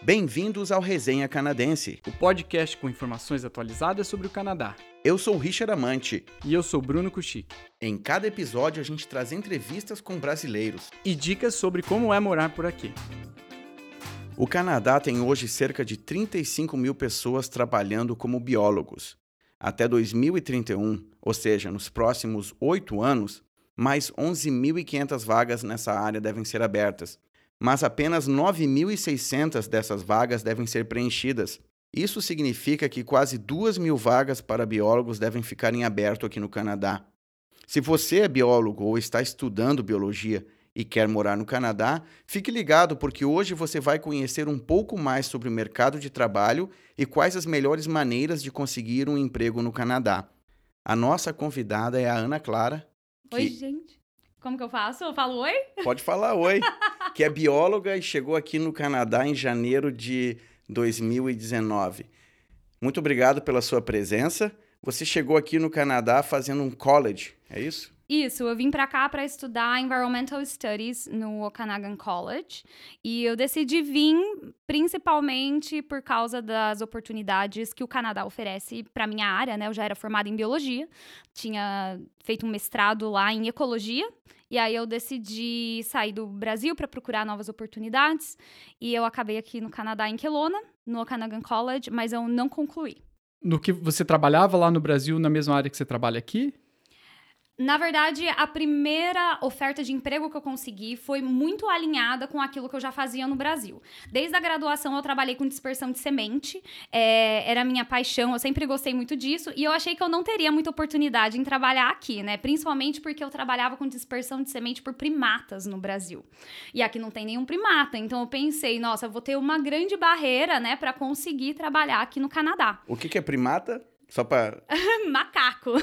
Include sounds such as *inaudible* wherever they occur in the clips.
Bem-vindos ao Resenha Canadense. o podcast com informações atualizadas sobre o Canadá. Eu sou Richard Amante. E eu sou Bruno Kuchik. Em cada episódio a gente traz entrevistas com brasileiros. E dicas sobre como é morar por aqui. O Canadá tem hoje cerca de 35 mil pessoas trabalhando como biólogos. Até 2031, ou seja, nos próximos oito anos, mais 11.500 vagas nessa área devem ser abertas, mas apenas 9.600 dessas vagas devem ser preenchidas. Isso significa que quase 2 mil vagas para biólogos devem ficar em aberto aqui no Canadá. Se você é biólogo ou está estudando biologia e quer morar no Canadá, fique ligado porque hoje você vai conhecer um pouco mais sobre o mercado de trabalho e quais as melhores maneiras de conseguir um emprego no Canadá. A nossa convidada é a Ana Clara. Oi, que- gente. Como que eu faço? Eu falo oi? Pode falar oi. *laughs* que é bióloga e chegou aqui no Canadá em janeiro de 2019. Muito obrigado pela sua presença. Você chegou aqui no Canadá fazendo um college, é isso? Isso, eu vim pra cá pra estudar Environmental Studies no Okanagan College e eu decidi vir principalmente por causa das oportunidades que o Canadá oferece pra minha área, né? Eu já era formada em biologia, tinha feito um mestrado lá em ecologia e aí eu decidi sair do Brasil pra procurar novas oportunidades e eu acabei aqui no Canadá em Kelowna, no Okanagan College, mas eu não concluí. No que você trabalhava lá no Brasil, na mesma área que você trabalha aqui? Na verdade, a primeira oferta de emprego que eu consegui foi muito alinhada com aquilo que eu já fazia no Brasil. Desde a graduação, eu trabalhei com dispersão de semente, é, era a minha paixão, eu sempre gostei muito disso, e eu achei que eu não teria muita oportunidade em trabalhar aqui, né? Principalmente porque eu trabalhava com dispersão de semente por primatas no Brasil. E aqui não tem nenhum primata, então eu pensei, nossa, eu vou ter uma grande barreira, né, para conseguir trabalhar aqui no Canadá. O que, que é primata? Só para. *laughs* Macaco. *laughs*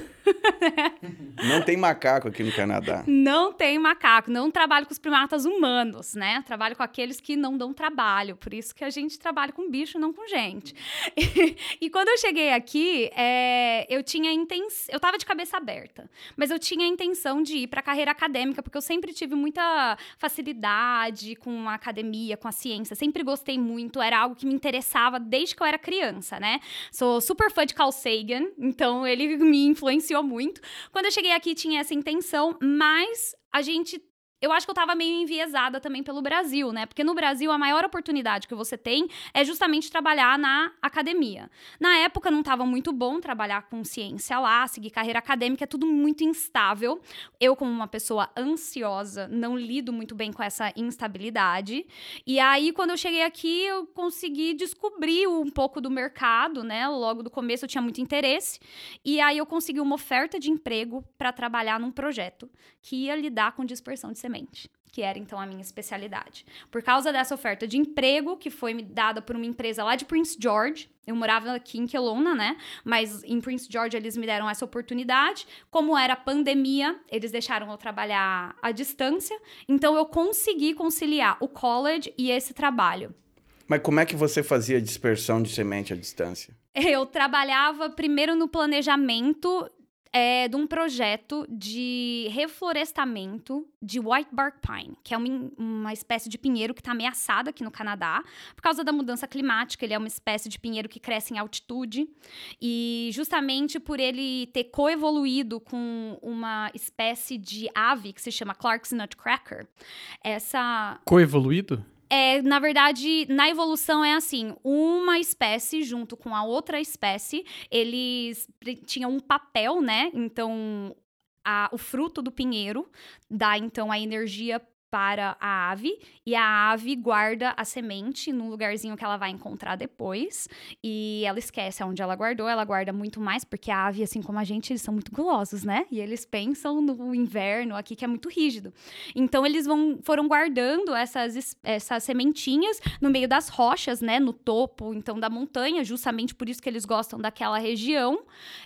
Não tem macaco aqui no Canadá. Não tem macaco, não trabalho com os primatas humanos, né? Trabalho com aqueles que não dão trabalho, por isso que a gente trabalha com bicho, não com gente. *laughs* E, e quando eu cheguei aqui, é, eu tinha intenção, eu tava de cabeça aberta, mas eu tinha a intenção de ir para carreira acadêmica, porque eu sempre tive muita facilidade com a academia, com a ciência, sempre gostei muito, era algo que me interessava desde que eu era criança, né? Sou super fã de Carl Sagan, então ele me influenciou muito. Quando eu cheguei aqui tinha essa intenção, mas a gente eu acho que eu tava meio enviesada também pelo Brasil, né? Porque no Brasil a maior oportunidade que você tem é justamente trabalhar na academia. Na época não tava muito bom trabalhar com ciência lá, seguir carreira acadêmica, é tudo muito instável. Eu, como uma pessoa ansiosa, não lido muito bem com essa instabilidade. E aí, quando eu cheguei aqui, eu consegui descobrir um pouco do mercado, né? Logo do começo eu tinha muito interesse. E aí eu consegui uma oferta de emprego para trabalhar num projeto que ia lidar com dispersão de que era então a minha especialidade. Por causa dessa oferta de emprego que foi me dada por uma empresa lá de Prince George, eu morava aqui em Kelowna, né? Mas em Prince George eles me deram essa oportunidade. Como era pandemia, eles deixaram eu trabalhar à distância, então eu consegui conciliar o college e esse trabalho. Mas como é que você fazia dispersão de semente à distância? *laughs* Eu trabalhava primeiro no planejamento é, de um projeto de reflorestamento de White Bark Pine, que é uma, uma espécie de pinheiro que está ameaçada aqui no Canadá. Por causa da mudança climática, ele é uma espécie de pinheiro que cresce em altitude. E justamente por ele ter coevoluído com uma espécie de ave que se chama Clark's Nutcracker, essa Coevoluído? É, na verdade, na evolução é assim: uma espécie junto com a outra espécie, eles tinham um papel, né? Então, a- o fruto do pinheiro dá então a energia para a ave e a ave guarda a semente num lugarzinho que ela vai encontrar depois e ela esquece onde ela guardou, ela guarda muito mais porque a ave, assim como a gente, eles são muito gulosos, né? E eles pensam no inverno aqui que é muito rígido. Então eles vão foram guardando essas es- essas sementinhas no meio das rochas, né, no topo então da montanha, justamente por isso que eles gostam daquela região.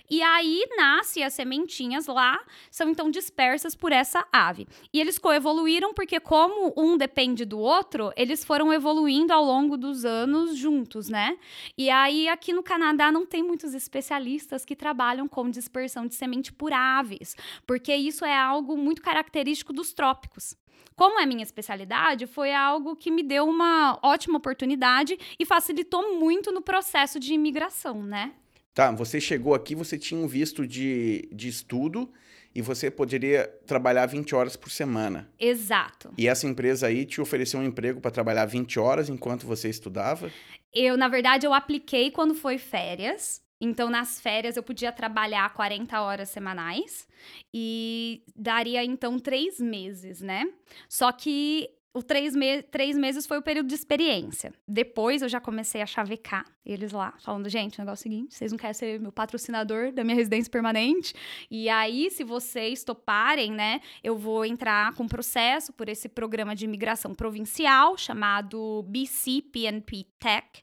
E aí nasce as sementinhas lá, são então dispersas por essa ave. E eles coevoluíram porque como um depende do outro, eles foram evoluindo ao longo dos anos juntos, né? E aí aqui no Canadá não tem muitos especialistas que trabalham com dispersão de semente por aves, porque isso é algo muito característico dos trópicos. como é minha especialidade, foi algo que me deu uma ótima oportunidade e facilitou muito no processo de imigração, né? Tá, você chegou aqui, você tinha um visto de, de estudo e você poderia trabalhar 20 horas por semana. Exato. E essa empresa aí te ofereceu um emprego para trabalhar 20 horas enquanto você estudava? Eu, na verdade, eu apliquei quando foi férias. Então, nas férias, eu podia trabalhar 40 horas semanais e daria, então, três meses, né? Só que o três, me três meses foi o período de experiência. Depois eu já comecei a chavecar eles lá, falando, gente, o negócio é o seguinte, vocês não querem ser meu patrocinador da minha residência permanente? E aí, se vocês toparem, né, eu vou entrar com processo por esse programa de imigração provincial chamado BCPNP Tech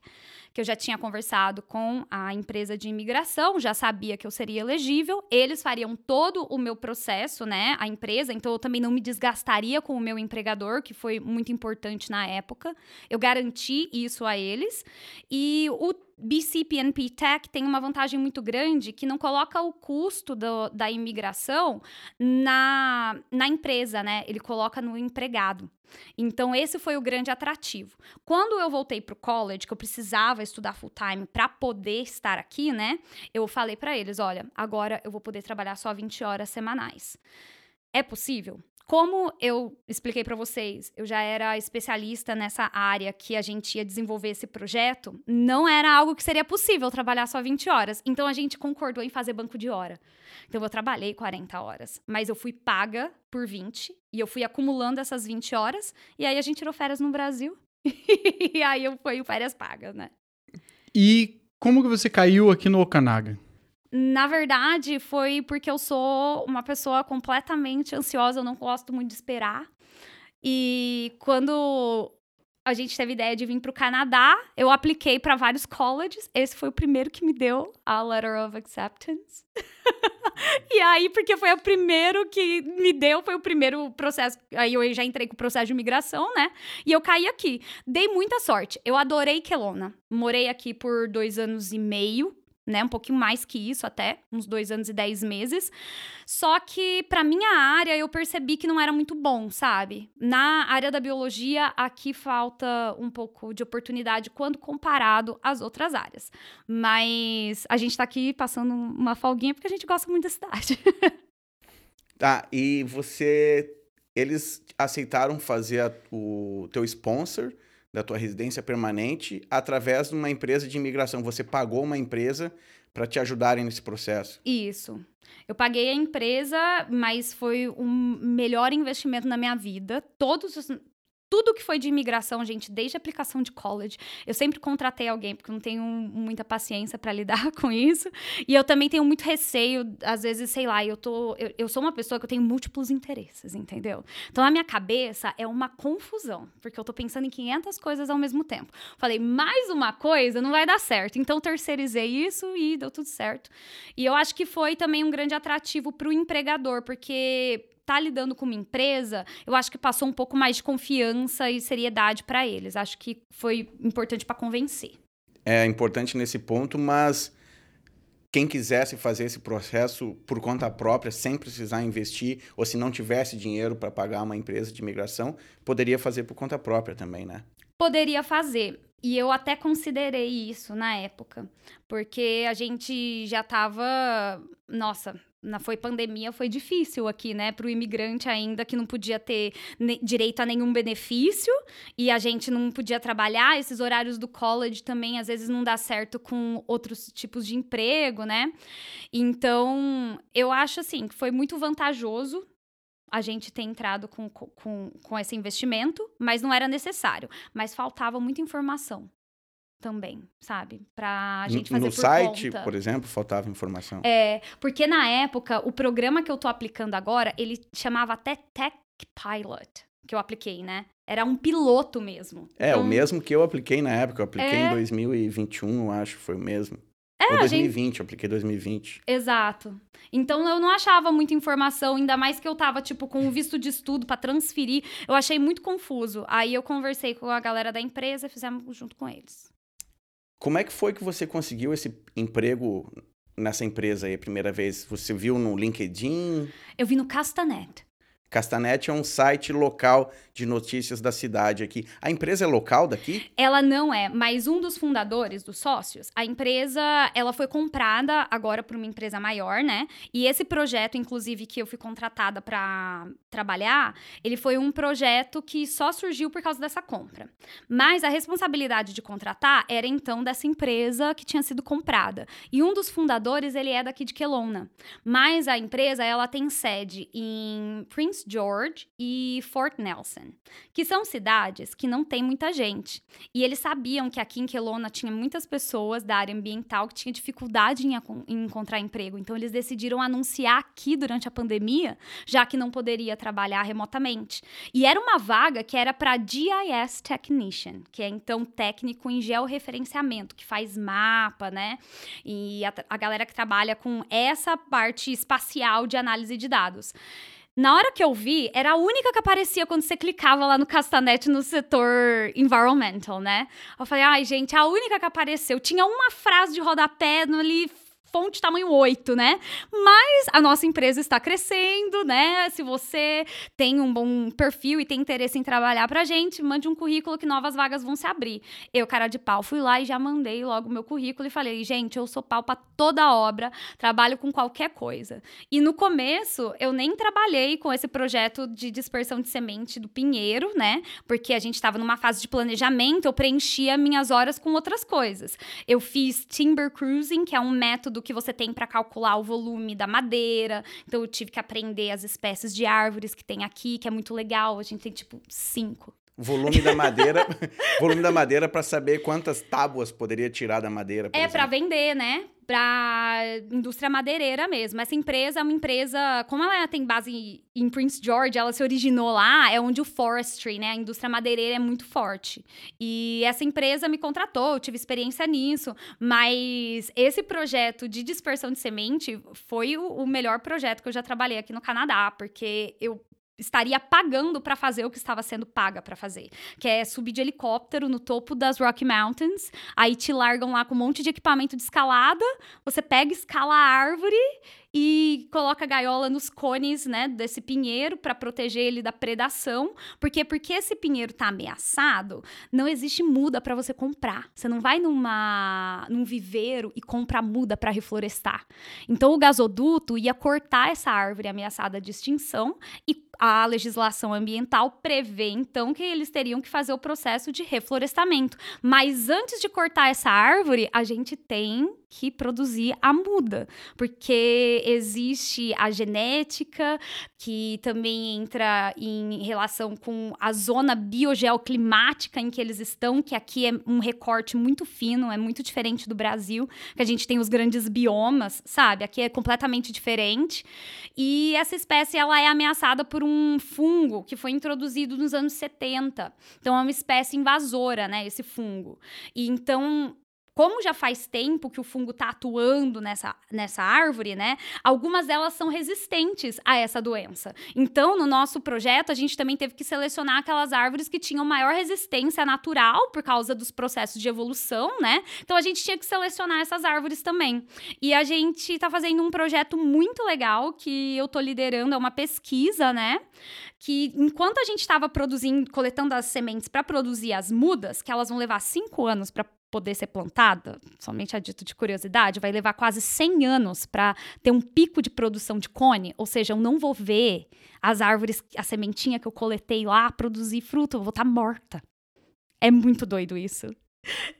que eu já tinha conversado com a empresa de imigração, já sabia que eu seria elegível, eles fariam todo o meu processo, né, a empresa, então eu também não me desgastaria com o meu empregador, que foi muito importante na época. Eu garanti isso a eles. E o BCPNP Tech tem uma vantagem muito grande que não coloca o custo do, da imigração na, na empresa, né? Ele coloca no empregado. Então, esse foi o grande atrativo. Quando eu voltei para o college, que eu precisava estudar full time para poder estar aqui, né? Eu falei para eles: olha, agora eu vou poder trabalhar só 20 horas semanais. É possível? Como eu expliquei para vocês, eu já era especialista nessa área que a gente ia desenvolver esse projeto, não era algo que seria possível trabalhar só 20 horas. Então a gente concordou em fazer banco de hora. Então eu trabalhei 40 horas, mas eu fui paga por 20 e eu fui acumulando essas 20 horas e aí a gente tirou férias no Brasil. *laughs* e aí eu fui férias pagas, né? E como que você caiu aqui no Okanaga? Na verdade, foi porque eu sou uma pessoa completamente ansiosa, eu não gosto muito de esperar. E quando a gente teve ideia de vir para o Canadá, eu apliquei para vários colleges. Esse foi o primeiro que me deu a letter of acceptance. *laughs* e aí, porque foi o primeiro que me deu, foi o primeiro processo. Aí eu já entrei com o processo de imigração, né? E eu caí aqui. Dei muita sorte. Eu adorei Kelowna. Morei aqui por dois anos e meio né? Um pouquinho mais que isso, até, uns dois anos e dez meses. Só que, para minha área, eu percebi que não era muito bom, sabe? Na área da biologia, aqui falta um pouco de oportunidade quando comparado às outras áreas. Mas a gente tá aqui passando uma folguinha porque a gente gosta muito da cidade. *laughs* tá, e você. Eles aceitaram fazer a, o teu sponsor da tua residência permanente através de uma empresa de imigração. Você pagou uma empresa para te ajudarem nesse processo. Isso. Eu paguei a empresa, mas foi o melhor investimento na minha vida. Todos os, tudo que foi de imigração, gente, desde a aplicação de college, eu sempre contratei alguém, porque não tenho muita paciência para lidar *laughs* com isso. E eu também tenho muito receio, às vezes, sei lá, eu tô. Eu, eu, sou uma pessoa que eu tenho múltiplos interesses, entendeu? Então, a minha cabeça é uma confusão, porque eu tô pensando em 500 coisas ao mesmo tempo. Falei, mais uma coisa não vai dar certo. Então, terceirizei isso e deu tudo certo. E eu acho que foi também um grande atrativo para o empregador, porque tá lidando com uma empresa, eu acho que passou um pouco mais de confiança e seriedade para eles. Acho que foi importante para convencer. É importante nesse ponto, mas quem quisesse fazer esse processo por conta própria, sem precisar investir, ou se não tivesse dinheiro para pagar uma empresa de imigração, poderia fazer por conta própria também, né? Poderia fazer. E eu até considerei isso na época, porque a gente já estava, nossa, na foi pandemia, foi difícil aqui, né, para o imigrante ainda que não podia ter direito a nenhum benefício e a gente não podia trabalhar. Esses horários do college também às vezes não dá certo com outros tipos de emprego, né? Então, eu acho assim que foi muito vantajoso a gente ter entrado com, com, com esse investimento, mas não era necessário. Mas faltava muita informação também, sabe? Pra gente fazer no por site, conta. por exemplo, faltava informação. É, porque na época, o programa que eu tô aplicando agora, ele chamava até Tech Pilot, que eu apliquei, né? Era um piloto mesmo. É, então, o mesmo que eu apliquei na época. Eu apliquei É. em 2021, eu acho, foi o mesmo. É, Ou a gente 2020, eu apliquei 2020. Exato. Então eu não achava muita informação, ainda mais que eu tava, tipo, com o visto de estudo pra transferir. Eu achei muito confuso. Aí eu conversei com a galera da empresa e fizemos junto com eles. Como é que foi que você conseguiu esse emprego nessa empresa aí a primeira vez? Você viu no LinkedIn? Eu vi no Castanet. Castanete é um site local de notícias da cidade aqui. A empresa é local daqui? Ela não é, mas um dos fundadores, dos sócios, a empresa, ela foi comprada agora por uma empresa maior, né? E esse projeto, inclusive, que eu fui contratada para trabalhar, ele foi um projeto que só surgiu por causa dessa compra. Mas a responsabilidade de contratar era então dessa empresa que tinha sido comprada. E um dos fundadores, ele é daqui de Kelowna. Mas a empresa, ela tem sede em Prince Prince George e Fort Nelson, que são cidades que não tem muita gente. E eles sabiam que aqui em Kelowna tinha muitas pessoas da área ambiental que tinham dificuldade em, em encontrar emprego. Então eles decidiram anunciar aqui durante a pandemia, já que não poderia trabalhar remotamente. E era uma vaga que era para GIS Technician, que é então técnico em georreferenciamento, que faz mapa, né? E a, a galera que trabalha com essa parte espacial de análise de dados. Na hora que eu vi, era a única que aparecia quando você clicava lá no Castanete no setor environmental, né? Eu falei, ai, gente, a única que apareceu. Tinha uma frase de rodapé no ali fonte tamanho 8, né? Mas a nossa empresa está crescendo, né? Se você tem um bom perfil e tem interesse em trabalhar pra gente, mande um currículo que novas vagas vão se abrir. Eu, cara de pau, fui lá e já mandei logo meu currículo e falei: "Gente, eu sou pau para toda obra, trabalho com qualquer coisa". E no começo, eu nem trabalhei com esse projeto de dispersão de semente do Pinheiro, né? Porque a gente estava numa fase de planejamento, eu preenchia minhas horas com outras coisas. Eu fiz timber cruising, que é um método método que você tem para calcular o volume da madeira. Então eu tive que aprender as espécies de árvores que tem aqui, que é muito legal. A gente tem tipo cinco. Volume da madeira, *laughs* volume da madeira para saber quantas tábuas poderia tirar da madeira. é para vender, né? Para indústria madeireira mesmo. Essa empresa é uma empresa, como ela tem base em Prince George, ela se originou lá, é onde o forestry, né, a indústria madeireira é muito forte. E essa empresa me contratou, eu tive experiência nisso, mas esse projeto de dispersão de semente foi o, o melhor projeto que eu já trabalhei aqui no Canadá, porque eu estaria pagando para fazer o que estava sendo paga para fazer, que é subir de helicóptero no topo das Rocky Mountains, aí te largam lá com um monte de equipamento de escalada, você pega, escala a árvore e coloca a gaiola nos cones, né, desse pinheiro para proteger ele da predação, porque porque esse pinheiro tá ameaçado, não existe muda para você comprar. Você não vai numa num viveiro e compra muda para reflorestar. Então o gasoduto ia cortar essa árvore ameaçada de extinção e a legislação ambiental prevê, então, que eles teriam que fazer o processo de reflorestamento. Mas antes de cortar essa árvore, a gente tem que produzir a muda, porque existe a genética, que também entra em relação com a zona biogeoclimática em que eles estão, que aqui é um recorte muito fino, é muito diferente do Brasil, que a gente tem os grandes biomas, sabe? Aqui é completamente diferente. E essa espécie ela é ameaçada por um fungo que foi introduzido nos anos 70. Então é uma espécie invasora, né, esse fungo. E então como já faz tempo que o fungo está atuando nessa, nessa árvore, né? Algumas delas são resistentes a essa doença. Então, no nosso projeto, a gente também teve que selecionar aquelas árvores que tinham maior resistência natural por causa dos processos de evolução, né? Então, a gente tinha que selecionar essas árvores também. E a gente está fazendo um projeto muito legal que eu estou liderando, é uma pesquisa, né? Que enquanto a gente estava produzindo, coletando as sementes para produzir as mudas, que elas vão levar cinco anos para poder ser plantada, somente a dito de curiosidade, vai levar quase 100 anos para ter um pico de produção de cone, ou seja, eu não vou ver as árvores, a sementinha que eu coletei lá produzir fruto, eu vou estar tá morta. É muito doido isso.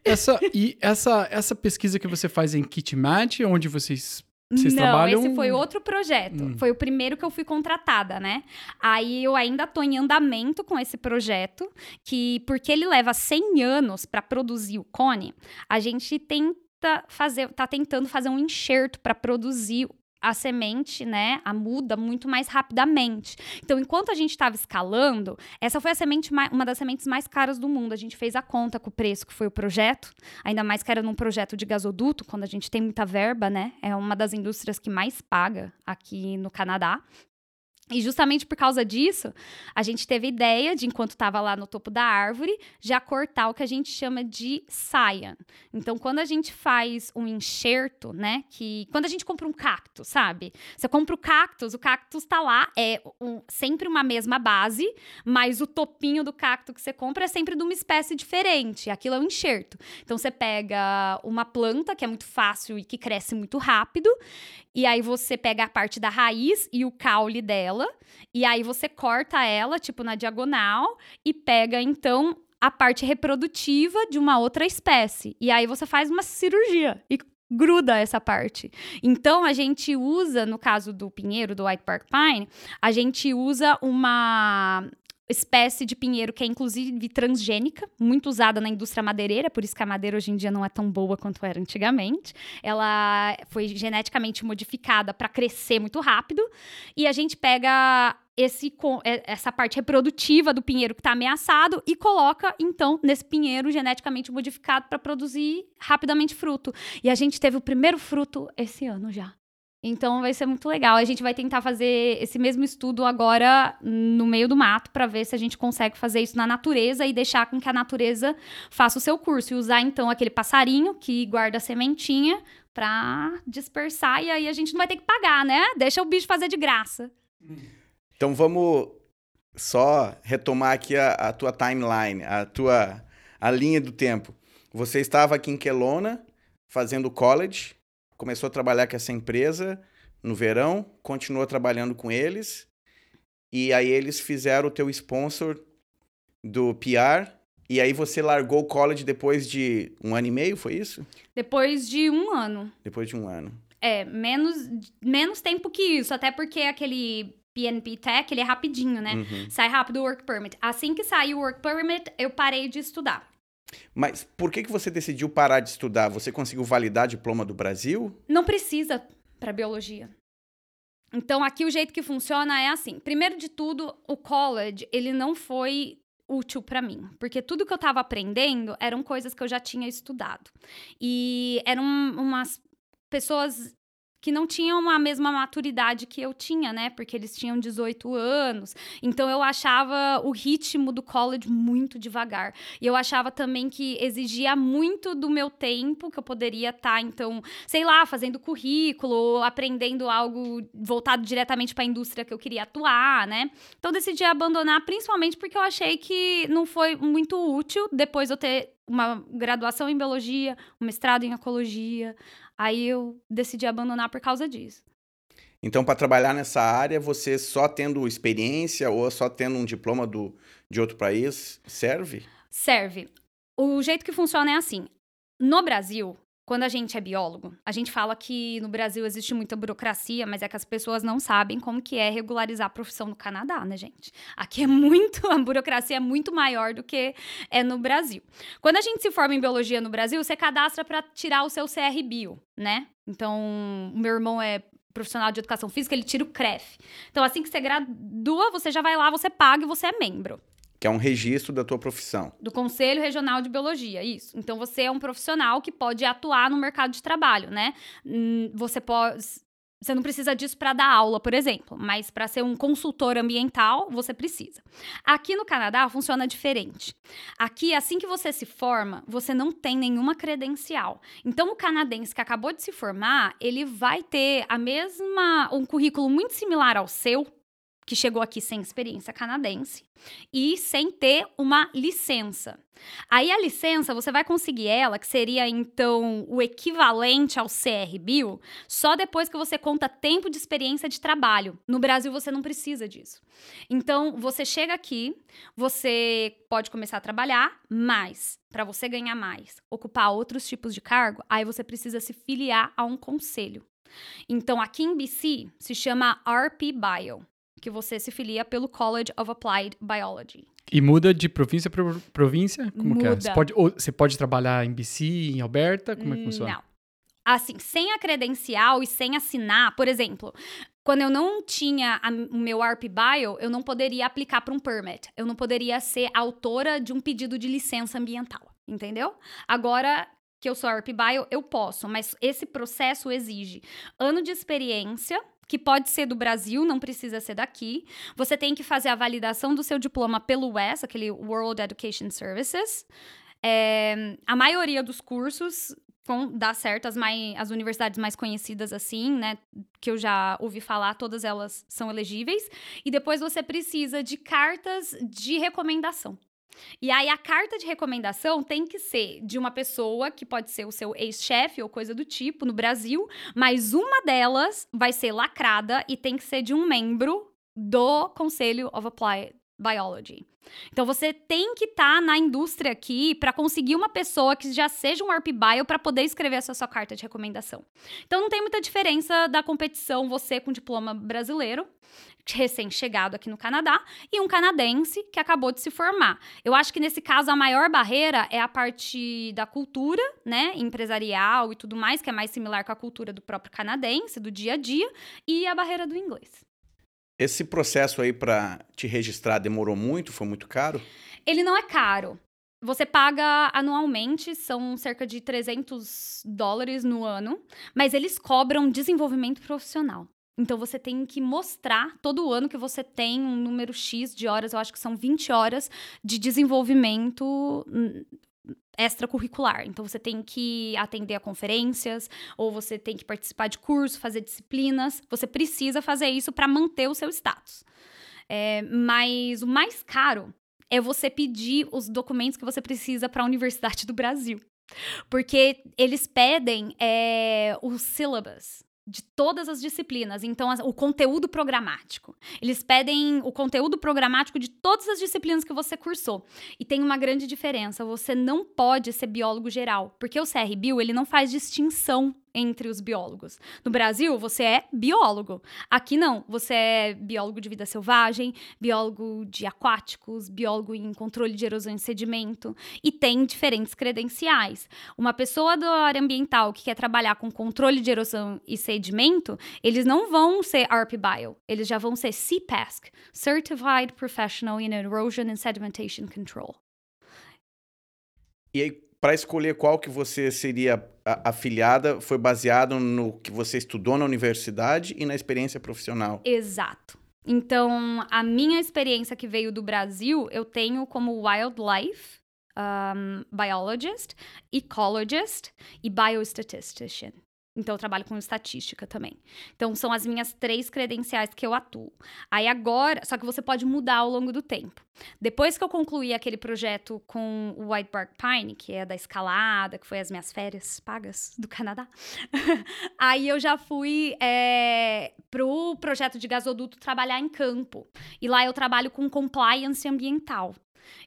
Essa e essa essa pesquisa que você faz em Kitmat, onde vocês vocês não, trabalham... esse foi outro projeto. Hum. Foi o primeiro que eu fui contratada, né? Aí eu ainda tô em andamento com esse projeto, que porque ele leva 100 anos para produzir o cone, a gente tenta fazer, tá tentando fazer um enxerto para produzir a semente, né, a muda muito mais rapidamente. Então, enquanto a gente estava escalando, essa foi a semente uma das sementes mais caras do mundo. A gente fez a conta com o preço que foi o projeto, ainda mais que era num projeto de gasoduto, quando a gente tem muita verba, né? É uma das indústrias que mais paga aqui no Canadá. E justamente por causa disso, a gente teve a ideia de, enquanto estava lá no topo da árvore, já cortar o que a gente chama de saia. Então, quando a gente faz um enxerto, né? Que quando a gente compra um cacto, sabe? Você compra o cactus, o cactus tá lá, é um, sempre uma mesma base, mas o topinho do cacto que você compra é sempre de uma espécie diferente. Aquilo é um enxerto. Então, você pega uma planta que é muito fácil e que cresce muito rápido, e aí você pega a parte da raiz e o caule dela, e aí você corta ela, tipo, na diagonal, e pega, então, a parte reprodutiva de uma outra espécie. E aí você faz uma cirurgia e gruda essa parte. Então a gente usa, no caso do pinheiro, do White Park Pine, a gente usa uma espécie de pinheiro que é inclusive transgênica, muito usada na indústria madeireira, por isso que a madeira hoje em dia não é tão boa quanto era antigamente. Ela foi geneticamente modificada para crescer muito rápido e a gente pega esse, essa parte reprodutiva do pinheiro que está ameaçado e coloca, então, nesse pinheiro geneticamente modificado para produzir rapidamente fruto. E a gente teve o primeiro fruto esse ano já. Então vai ser muito legal. A gente vai tentar fazer esse mesmo estudo agora no meio do mato para ver se a gente consegue fazer isso na natureza e deixar com que a natureza faça o seu curso e usar então aquele passarinho que guarda a sementinha para dispersar e aí a gente não vai ter que pagar, né? Deixa o bicho fazer de graça. Então vamos só retomar aqui a, a tua timeline, a tua a linha do tempo. Você estava aqui em Kelowna fazendo college começou a trabalhar com essa empresa no verão, continuou trabalhando com eles, e aí eles fizeram o teu sponsor do PR, e aí você largou o college depois de um ano e meio, foi isso? Depois de um ano. Depois de um ano. É, menos, menos tempo que isso, até porque aquele PNP Tech, ele é rapidinho, né? Uhum. Sai rápido o work permit. Assim que saiu o work permit, eu parei de estudar. Mas por que, que você decidiu parar de estudar? Você conseguiu validar diploma do Brasil? Não precisa para biologia. Então, aqui o jeito que funciona é assim. Primeiro de tudo, o college, ele não foi útil para mim, porque tudo que eu estava aprendendo eram coisas que eu já tinha estudado. E eram umas pessoas que não tinham a mesma maturidade que eu tinha, né? Porque eles tinham 18 anos. Então eu achava o ritmo do college muito devagar. E eu achava também que exigia muito do meu tempo, que eu poderia estar, tá, então, sei lá, fazendo currículo, aprendendo algo voltado diretamente para a indústria que eu queria atuar, né? Então decidi abandonar, principalmente porque eu achei que não foi muito útil depois eu ter uma graduação em biologia, um mestrado em ecologia. Aí eu decidi abandonar por causa disso. Então, para trabalhar nessa área, você só tendo experiência ou só tendo um diploma do, de outro país serve? Serve. O jeito que funciona é assim. No Brasil, quando a gente é biólogo, a gente fala que no Brasil existe muita burocracia, mas é que as pessoas não sabem como que é regularizar a profissão no Canadá, né, gente? Aqui é muito, a burocracia é muito maior do que é no Brasil. Quando a gente se forma em biologia no Brasil, você cadastra para tirar o seu CR Bio, né? Então, meu irmão é profissional de educação física, ele tira o CREF. Então, assim que você gradua, você já vai lá, você paga e você é membro. Que é um registro da tua profissão. Do Conselho Regional de Biologia, isso. Então você é um profissional que pode atuar no mercado de trabalho, né? Hum, você pode. Você não precisa disso para dar aula, por exemplo, mas para ser um consultor ambiental, você precisa. Aqui no Canadá funciona diferente. Aqui, assim que você se forma, você não tem nenhuma credencial. Então, o canadense que acabou de se formar, ele vai ter a mesma um currículo muito similar ao seu, que chegou aqui sem experiência canadense e sem ter uma licença. Aí a licença, você vai conseguir ela, que seria então o equivalente ao CR Bio, só depois que você conta tempo de experiência de trabalho. No Brasil você não precisa disso. Então, você chega aqui, você pode começar a trabalhar, mas para você ganhar mais, ocupar outros tipos de cargo, aí você precisa se filiar a um conselho. Então, aqui em BC se chama RP Bio que você se filia pelo College of Applied Biology. E muda de província para província? Como muda. que é? Você pode, você pode trabalhar em BC, em Alberta? Como é que funciona? Não. Assim, sem a credencial e sem assinar, por exemplo, quando eu não tinha a, o meu ARP Bio, eu não poderia aplicar para um permit. Eu não poderia ser autora de um pedido de licença ambiental, entendeu? Agora que eu sou ARP Bio, eu posso, mas esse processo exige ano de experiência que pode ser do Brasil, não precisa ser daqui. Você tem que fazer a validação do seu diploma pelo WES, aquele World Education Services. É, a maioria dos cursos com, dá certo, as, as universidades mais conhecidas assim, né, que eu já ouvi falar, todas elas são elegíveis. E depois você precisa de cartas de recomendação. E aí a carta de recomendação tem que ser de uma pessoa que pode ser o seu ex-chefe ou coisa do tipo no Brasil, mas uma delas vai ser lacrada e tem que ser de um membro do Conselho of Applied Biology. Então você tem que estar tá na indústria aqui para conseguir uma pessoa que já seja um ARP Bio para poder escrever essa sua carta de recomendação. Então não tem muita diferença da competição você com diploma brasileiro, recém-chegado aqui no Canadá, e um canadense que acabou de se formar. Eu acho que nesse caso a maior barreira é a parte da cultura, né, empresarial e tudo mais, que é mais similar com a cultura do próprio canadense, do dia a dia, e a barreira do inglês. Esse processo aí para te registrar demorou muito? Foi muito caro? Ele não é caro. Você paga anualmente, são cerca de 300 dólares no ano, mas eles cobram desenvolvimento profissional. Então você tem que mostrar todo ano que você tem um número X de horas, eu acho que são 20 horas de desenvolvimento extracurricular. Então você tem que atender a conferências, ou você tem que participar de curso, fazer disciplinas. Você precisa fazer isso para manter o seu status. É, mas o mais caro é você pedir os documentos que você precisa para a Universidade do Brasil. Porque eles pedem é, o syllabus de todas as disciplinas. Então, o conteúdo programático. Eles pedem o conteúdo programático de todas as disciplinas que você cursou. E tem uma grande diferença. Você não pode ser biólogo geral, porque o CRBio, ele não faz distinção entre os biólogos. No Brasil, você é biólogo. Aqui não, você é biólogo de vida selvagem, biólogo de aquáticos, biólogo em controle de erosão e sedimento e tem diferentes credenciais. Uma pessoa da área ambiental que quer trabalhar com controle de erosão e sedimento, eles não vão ser ARP-Bio, eles já vão ser CPESC, Certified Professional in Erosion and Sedimentation Control. E aí, para escolher qual que você seria afiliada, foi baseado no que você estudou na universidade e na experiência profissional. Exato. Então, a minha experiência que veio do Brasil, eu tenho como wildlife um, biologist, ecologist e biostatistician. Então, eu trabalho com estatística também. Então, são as minhas três credenciais que eu atuo. Aí agora, só que você pode mudar ao longo do tempo. Depois que eu concluí aquele projeto com o White Bark Pine, que é da escalada, que foi as minhas férias pagas do Canadá, *laughs* aí eu já fui é, pro projeto de gasoduto trabalhar em campo. E lá eu trabalho com compliance ambiental.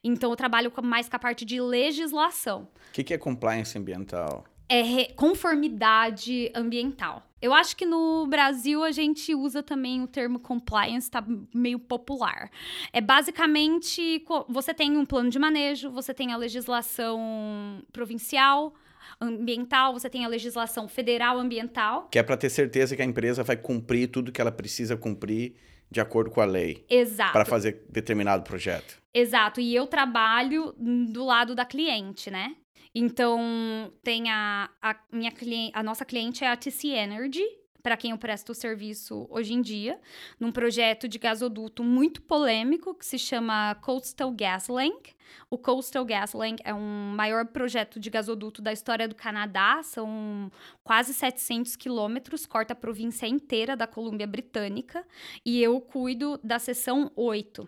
Então, eu trabalho mais com a parte de legislação. O que, que é compliance ambiental? É conformidade ambiental. Eu acho que no Brasil a gente usa também o termo compliance, tá meio popular. É basicamente você tem um plano de manejo, você tem a legislação provincial, ambiental, você tem a legislação federal ambiental. Que é para ter certeza que a empresa vai cumprir tudo que ela precisa cumprir de acordo com a lei. Exato. Para fazer determinado projeto. Exato. E eu trabalho do lado da cliente, né? Então, tem a, a minha cliente, a nossa cliente é a TC Energy, para quem eu presto o serviço hoje em dia, num projeto de gasoduto muito polêmico que se chama Coastal GasLink. O Coastal GasLink é um maior projeto de gasoduto da história do Canadá, são quase 700 quilômetros, corta a província inteira da Colômbia Britânica, e eu cuido da seção 8.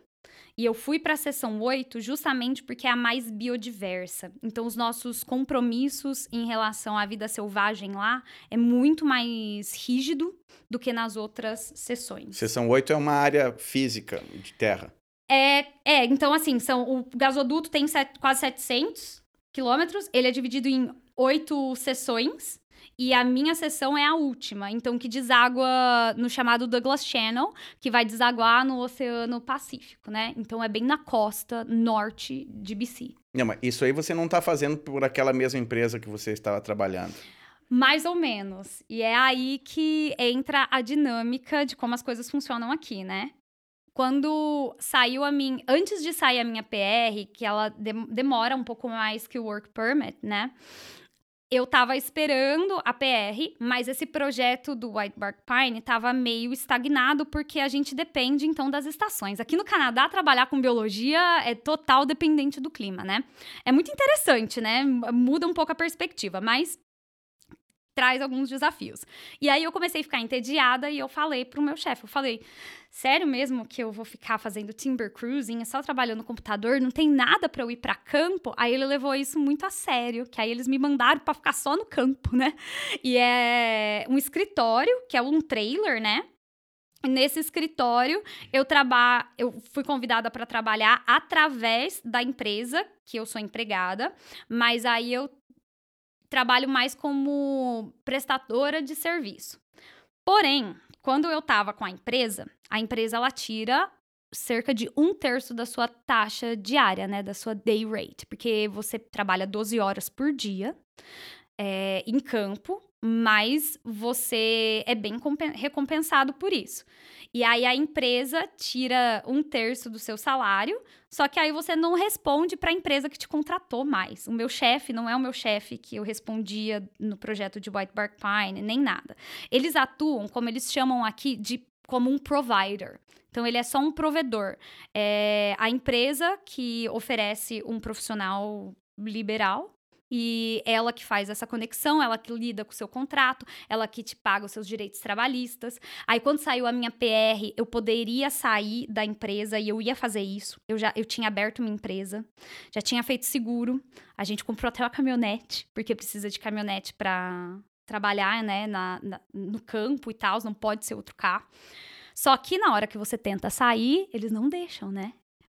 E eu fui para a seção 8 justamente porque é a mais biodiversa. Então, os nossos compromissos em relação à vida selvagem lá é muito mais rígido do que nas outras seções. Seção 8 é uma área física de terra. É, é então assim, são, o gasoduto tem set, quase 700 quilômetros, ele é dividido em oito seções. E a minha sessão é a última, então que deságua no chamado Douglas Channel, que vai desaguar no Oceano Pacífico, né? Então é bem na costa norte de BC. Não, mas isso aí você não está fazendo por aquela mesma empresa que você estava trabalhando. Mais ou menos. E é aí que entra a dinâmica de como as coisas funcionam aqui, né? Quando saiu a minha. Antes de sair a minha PR, que ela demora um pouco mais que o work permit, né? Eu tava esperando a PR, mas esse projeto do White Bark Pine tava meio estagnado porque a gente depende então das estações. Aqui no Canadá, trabalhar com biologia é total dependente do clima, né? É muito interessante, né? Muda um pouco a perspectiva, mas traz alguns desafios. E aí eu comecei a ficar entediada e eu falei pro meu chefe, eu falei: "Sério mesmo que eu vou ficar fazendo timber cruising, só trabalhando no computador, não tem nada para eu ir para campo?". Aí ele levou isso muito a sério, que aí eles me mandaram para ficar só no campo, né? E é um escritório, que é um trailer, né? Nesse escritório, eu trabalho, eu fui convidada para trabalhar através da empresa, que eu sou empregada, mas aí eu trabalho mais como prestadora de serviço. Porém, quando eu estava com a empresa, a empresa ela tira cerca de um terço da sua taxa diária, né? Da sua day rate. Porque você trabalha 12 horas por dia é, em campo, mas você é bem recompensado por isso. E aí a empresa tira um terço do seu salário, só que aí você não responde para a empresa que te contratou mais. O meu chefe não é o meu chefe que eu respondia no projeto de White Bark Pine, nem nada. Eles atuam, como eles chamam aqui, de como um provider. Então, ele é só um provedor. É a empresa que oferece um profissional liberal e ela que faz essa conexão, ela que lida com o seu contrato, ela que te paga os seus direitos trabalhistas. Aí quando saiu a minha PR, eu poderia sair da empresa e eu ia fazer isso. Eu já eu tinha aberto minha empresa, já tinha feito seguro. A gente comprou até uma caminhonete, porque precisa de caminhonete para trabalhar, né, na, na, no campo e tal, não pode ser outro carro. Só que na hora que você tenta sair, eles não deixam, né?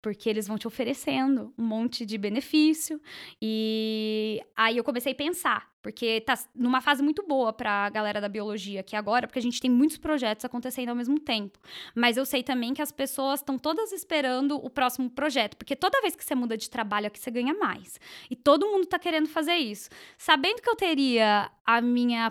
Porque eles vão te oferecendo um monte de benefício. E aí eu comecei a pensar, porque tá numa fase muito boa para a galera da biologia aqui agora, porque a gente tem muitos projetos acontecendo ao mesmo tempo. Mas eu sei também que as pessoas estão todas esperando o próximo projeto, porque toda vez que você muda de trabalho aqui você ganha mais. E todo mundo está querendo fazer isso. Sabendo que eu teria a minha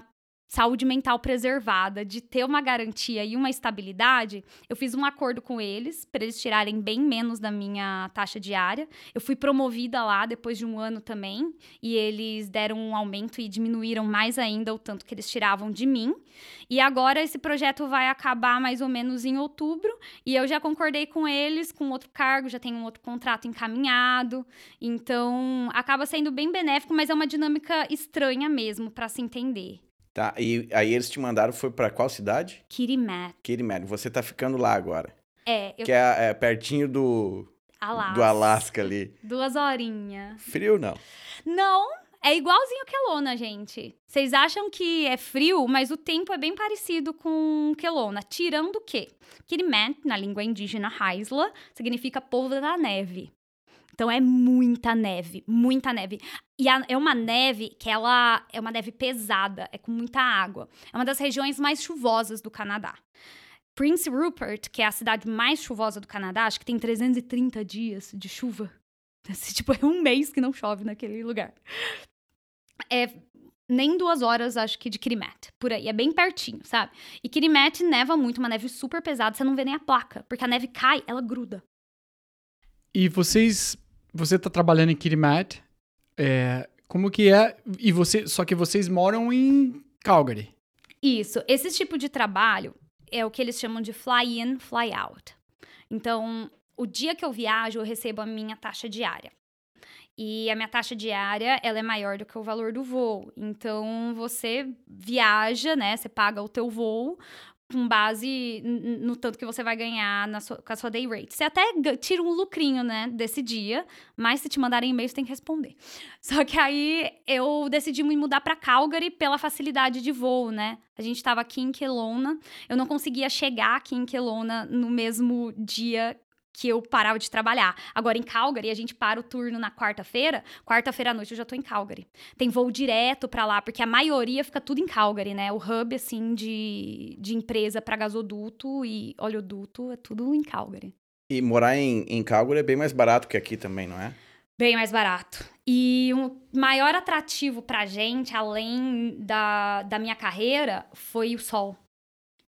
saúde mental preservada, de ter uma garantia e uma estabilidade, eu fiz um acordo com eles para eles tirarem bem menos da minha taxa diária. Eu fui promovida lá depois de um ano também e eles deram um aumento e diminuíram mais ainda o tanto que eles tiravam de mim. E agora esse projeto vai acabar mais ou menos em outubro e eu já concordei com eles com outro cargo, já tenho um outro contrato encaminhado. Então acaba sendo bem benéfico, mas é uma dinâmica estranha mesmo para se entender. Tá, e aí eles te mandaram, foi para qual cidade? Kirimat. Kirimat. Você tá ficando lá agora. É. Eu... Que é, é pertinho do... Alasca. Do Alasca ali. Duas horinhas. Frio, não? Não, é igualzinho Kelowna, gente. Vocês acham que é frio, mas o tempo é bem parecido com Kelowna. Tirando o quê? Kirimat, na língua indígena Haisla, significa povo da neve. Então é muita neve, muita neve. E a, é uma neve que ela é uma neve pesada, é com muita água. É uma das regiões mais chuvosas do Canadá. Prince Rupert, que é a cidade mais chuvosa do Canadá, acho que tem 330 dias de chuva. Esse, *laughs* tipo, é um mês que não chove naquele lugar. É nem duas horas, acho que, de Kirimet. Por aí. É bem pertinho, sabe? E Kirimet neva muito, uma neve super pesada, você não vê nem a placa. Porque a neve cai, ela gruda. E vocês você está trabalhando em Kirimat, é, como que é? E você, só que vocês moram em Calgary. Isso. Esse tipo de trabalho é o que eles chamam de fly in, fly out. Então, o dia que eu viajo, eu recebo a minha taxa diária. E a minha taxa diária, ela é maior do que o valor do voo. Então, você viaja, né? Você paga o teu voo com base no tanto que você vai ganhar na sua, com a sua day rate. Você até tira um lucrinho, né, desse dia, mas se te mandarem e-mail, você tem que responder. *laughs* Só que aí eu decidi me mudar para Calgary pela facilidade de voo, né? A gente estava aqui em Kelowna, eu não conseguia chegar aqui em Kelowna no mesmo dia que eu parava de trabalhar. Agora, em Calgary, a gente para o turno na quarta-feira. Quarta-feira à noite eu já tô em Calgary. Tem voo direto para lá, porque a maioria fica tudo em Calgary, né? O hub, assim, de, de empresa para gasoduto e oleoduto é tudo em Calgary. E morar em, em Calgary é bem mais barato que aqui também, não é? Bem mais barato. E o maior atrativo pra gente, além da, da minha carreira, foi o sol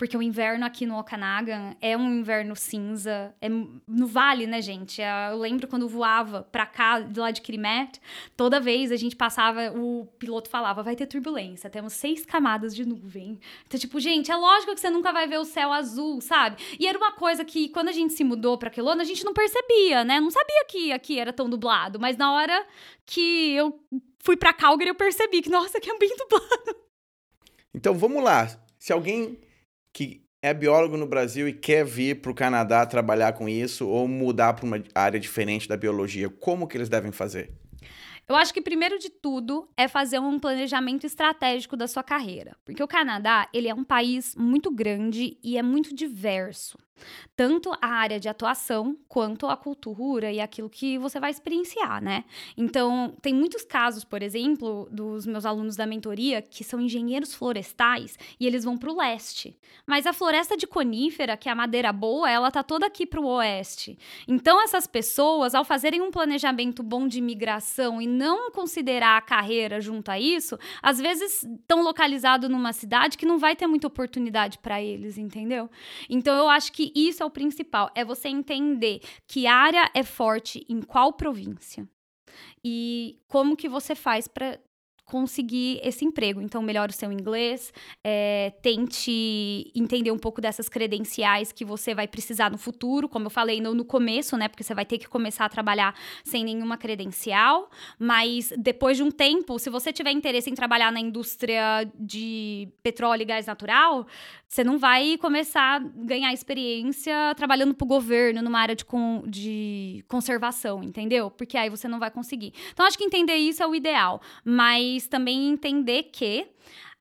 porque o inverno aqui no Okanagan é um inverno cinza, é no vale, né, gente? É, eu lembro quando voava pra cá, de lá de Kirimet, toda vez a gente passava, o piloto falava, vai ter turbulência, temos seis camadas de nuvem. Então, tipo, gente, é lógico que você nunca vai ver o céu azul, sabe? E era uma coisa que, quando a gente se mudou pra Kelowna, a gente não percebia, né? Não sabia que aqui era tão dublado, mas na hora que eu fui pra Calgary, eu percebi que, nossa, aqui é bem dublado. Então, vamos lá. Se alguém que é biólogo no Brasil e quer vir para o Canadá trabalhar com isso ou mudar para uma área diferente da biologia, como que eles devem fazer? Eu acho que primeiro de tudo é fazer um planejamento estratégico da sua carreira, porque o Canadá ele é um país muito grande e é muito diverso tanto a área de atuação quanto a cultura e aquilo que você vai experienciar, né? Então, tem muitos casos, por exemplo, dos meus alunos da mentoria que são engenheiros florestais e eles vão para o leste. Mas a floresta de conífera, que é a madeira boa, ela tá toda aqui para o oeste. Então, essas pessoas, ao fazerem um planejamento bom de imigração e não considerar a carreira junto a isso, às vezes estão localizados numa cidade que não vai ter muita oportunidade para eles, entendeu? Então, eu acho que isso é o principal, é você entender que área é forte em qual província e como que você faz para conseguir esse emprego. Então, melhore o seu inglês, é, tente entender um pouco dessas credenciais que você vai precisar no futuro, como eu falei no, começo, né? Porque você vai ter que começar a trabalhar sem nenhuma credencial. Mas depois de um tempo, se você tiver interesse em trabalhar na indústria de petróleo e gás natural, você não vai começar a ganhar experiência trabalhando para o governo numa área de, con de conservação, entendeu? Porque aí você não vai conseguir. Então, acho que entender isso é o ideal. Mas mas também entender que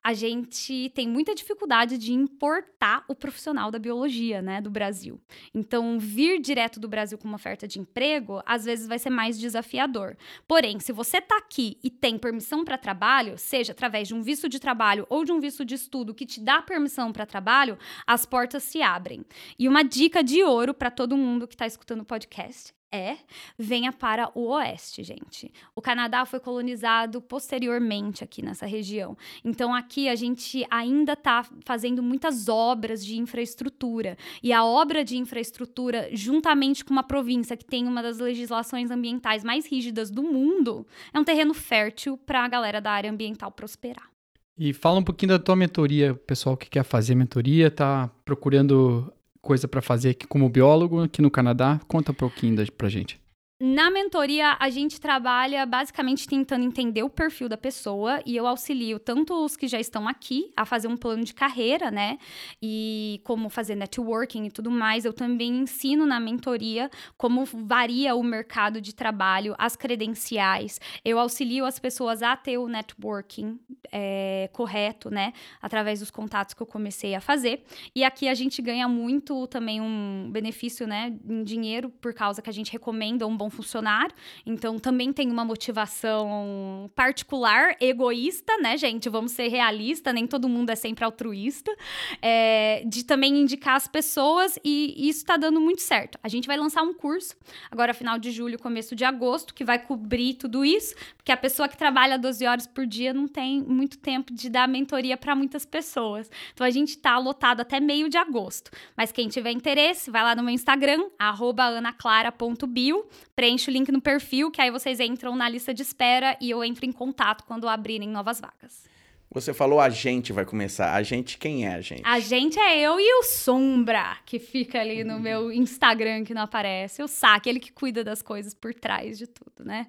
a gente tem muita dificuldade de importar o profissional da biologia, né, do Brasil. Então, vir direto do Brasil com uma oferta de emprego, às vezes vai ser mais desafiador. Porém, se você está aqui e tem permissão para trabalho, seja através de um visto de trabalho ou de um visto de estudo que te dá permissão para trabalho, as portas se abrem. E uma dica de ouro para todo mundo que está escutando o podcast é, venha para o oeste, gente. O Canadá foi colonizado posteriormente aqui nessa região. Então aqui a gente ainda está fazendo muitas obras de infraestrutura. E a obra de infraestrutura, juntamente com uma província que tem uma das legislações ambientais mais rígidas do mundo, é um terreno fértil para a galera da área ambiental prosperar. E fala um pouquinho da tua mentoria, pessoal que quer fazer mentoria, tá procurando coisa para fazer aqui como biólogo aqui no Canadá? Conta um pouquinho pra gente. Na mentoria, a gente trabalha basicamente tentando entender o perfil da pessoa e eu auxilio tanto os que já estão aqui a fazer um plano de carreira, né? E como fazer networking e tudo mais. Eu também ensino na mentoria como varia o mercado de trabalho, as credenciais. Eu auxilio as pessoas a ter o networking é, correto, né? Através dos contatos que eu comecei a fazer. E aqui a gente ganha muito também um benefício, né? Em dinheiro, por causa que a gente recomenda um bom funcionário. Então também tem uma motivação particular, egoísta, né, gente? Vamos ser realistas, nem todo mundo é sempre altruísta. É, de também indicar as pessoas e isso está dando muito certo. A gente vai lançar um curso agora, final de julho, começo de agosto, que vai cobrir tudo isso, porque a pessoa que trabalha 12 horas por dia não tem muito tempo de dar mentoria para muitas pessoas. Então a gente está lotado até meio de agosto. Mas quem tiver interesse, vai lá no meu Instagram, anaclara.bio, preenche o link no perfil, que aí vocês entram na lista de espera e eu entro em contato quando abrirem novas vagas. Você falou a gente vai começar. A gente, quem é a gente? A gente é eu e o Sombra, que fica ali no meu Instagram que não aparece. O Sá, aquele que cuida das coisas por trás de tudo, né?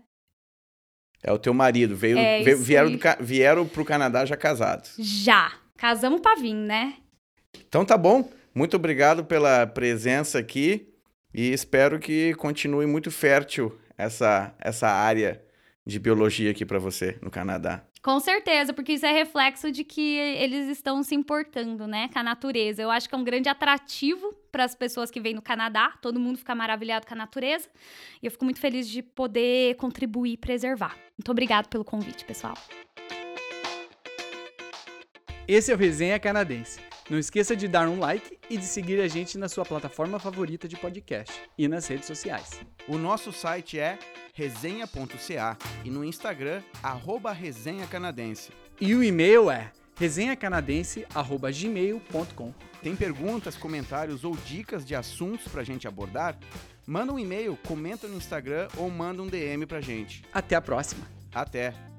É o teu marido. Veio, é veio vieram, do, vieram pro Canadá já casados. Já. Casamos pra vir, né? Então tá bom. Muito obrigado pela presença aqui. E espero que continue muito fértil essa, essa área de biologia aqui para você no Canadá. Com certeza, porque isso é reflexo de que eles estão se importando, né, com a natureza. Eu acho que é um grande atrativo para as pessoas que vêm no Canadá. Todo mundo fica maravilhado com a natureza. E eu fico muito feliz de poder contribuir e preservar. Muito obrigado pelo convite, pessoal. Esse é o Resenha Canadense. Não esqueça de dar um like e de seguir a gente na sua plataforma favorita de podcast e nas redes sociais. O nosso site é resenha.ca e no Instagram, arroba resenha canadense. E o e-mail é resenhacanadense@gmail.com. Tem perguntas, comentários ou dicas de assuntos pra gente abordar? Manda um e-mail, comenta no Instagram ou manda um DM pra gente. Até a próxima. Até!